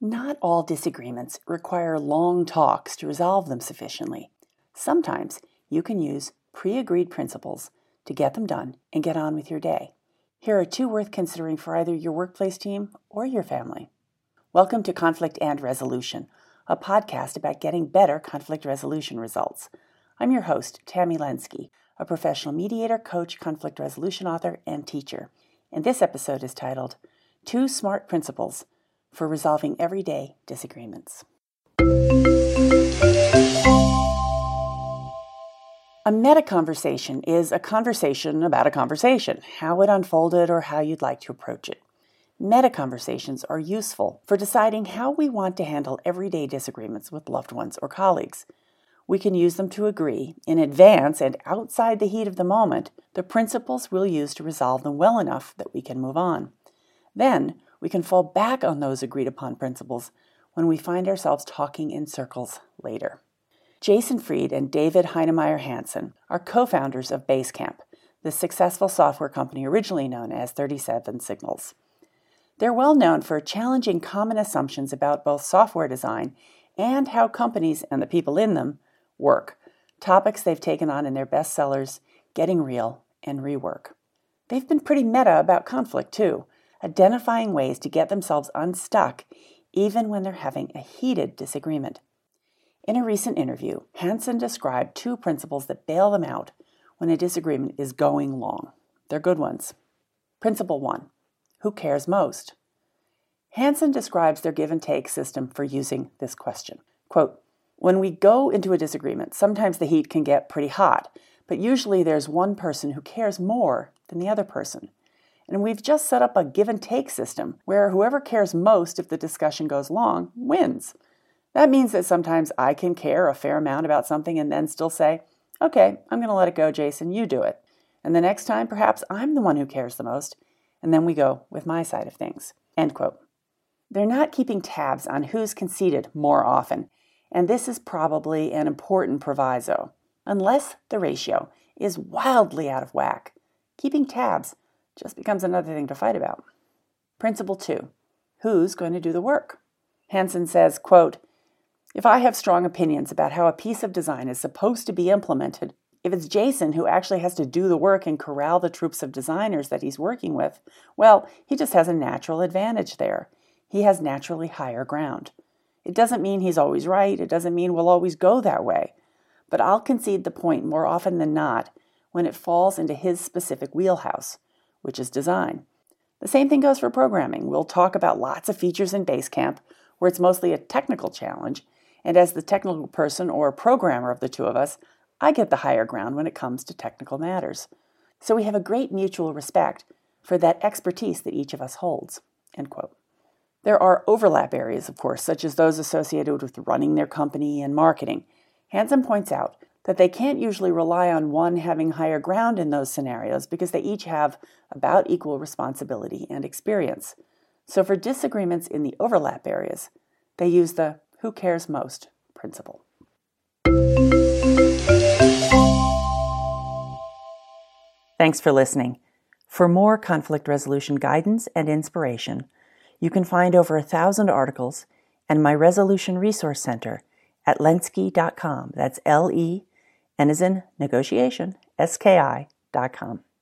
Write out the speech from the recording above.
Not all disagreements require long talks to resolve them sufficiently. Sometimes you can use pre agreed principles to get them done and get on with your day. Here are two worth considering for either your workplace team or your family. Welcome to Conflict and Resolution, a podcast about getting better conflict resolution results. I'm your host, Tammy Lenski, a professional mediator, coach, conflict resolution author, and teacher. And this episode is titled Two Smart Principles for resolving everyday disagreements. A meta conversation is a conversation about a conversation, how it unfolded, or how you'd like to approach it. Meta conversations are useful for deciding how we want to handle everyday disagreements with loved ones or colleagues. We can use them to agree, in advance and outside the heat of the moment, the principles we'll use to resolve them well enough that we can move on. Then, we can fall back on those agreed upon principles when we find ourselves talking in circles later. Jason Fried and David Heinemeier Hansson are co founders of Basecamp, the successful software company originally known as 37 Signals. They're well known for challenging common assumptions about both software design and how companies and the people in them work, topics they've taken on in their bestsellers, Getting Real and Rework. They've been pretty meta about conflict, too, identifying ways to get themselves unstuck even when they're having a heated disagreement. In a recent interview, Hansson described two principles that bail them out when a disagreement is going long. They're good ones. Principle one Who cares most? Hansson describes their give and take system for using this question. Quote, when we go into a disagreement, sometimes the heat can get pretty hot, but usually there's one person who cares more than the other person. And we've just set up a give and take system where whoever cares most if the discussion goes long wins. That means that sometimes I can care a fair amount about something and then still say, okay, I'm going to let it go, Jason, you do it. And the next time, perhaps I'm the one who cares the most, and then we go with my side of things. End quote. They're not keeping tabs on who's conceded more often, and this is probably an important proviso. Unless the ratio is wildly out of whack, keeping tabs just becomes another thing to fight about. Principle 2. Who's going to do the work? Hansson says, quote, if I have strong opinions about how a piece of design is supposed to be implemented, if it's Jason who actually has to do the work and corral the troops of designers that he's working with, well, he just has a natural advantage there. He has naturally higher ground. It doesn't mean he's always right, it doesn't mean we'll always go that way. But I'll concede the point more often than not when it falls into his specific wheelhouse which is design. The same thing goes for programming. We'll talk about lots of features in Basecamp where it's mostly a technical challenge, and as the technical person or programmer of the two of us, I get the higher ground when it comes to technical matters. So we have a great mutual respect for that expertise that each of us holds. There are overlap areas, of course, such as those associated with running their company and marketing. Hansson points out that they can't usually rely on one having higher ground in those scenarios because they each have about equal responsibility and experience. So, for disagreements in the overlap areas, they use the who cares most principle. Thanks for listening. For more conflict resolution guidance and inspiration, you can find over a thousand articles and my Resolution Resource Center at lenski.com. That's L E N is in negotiation, ski.com.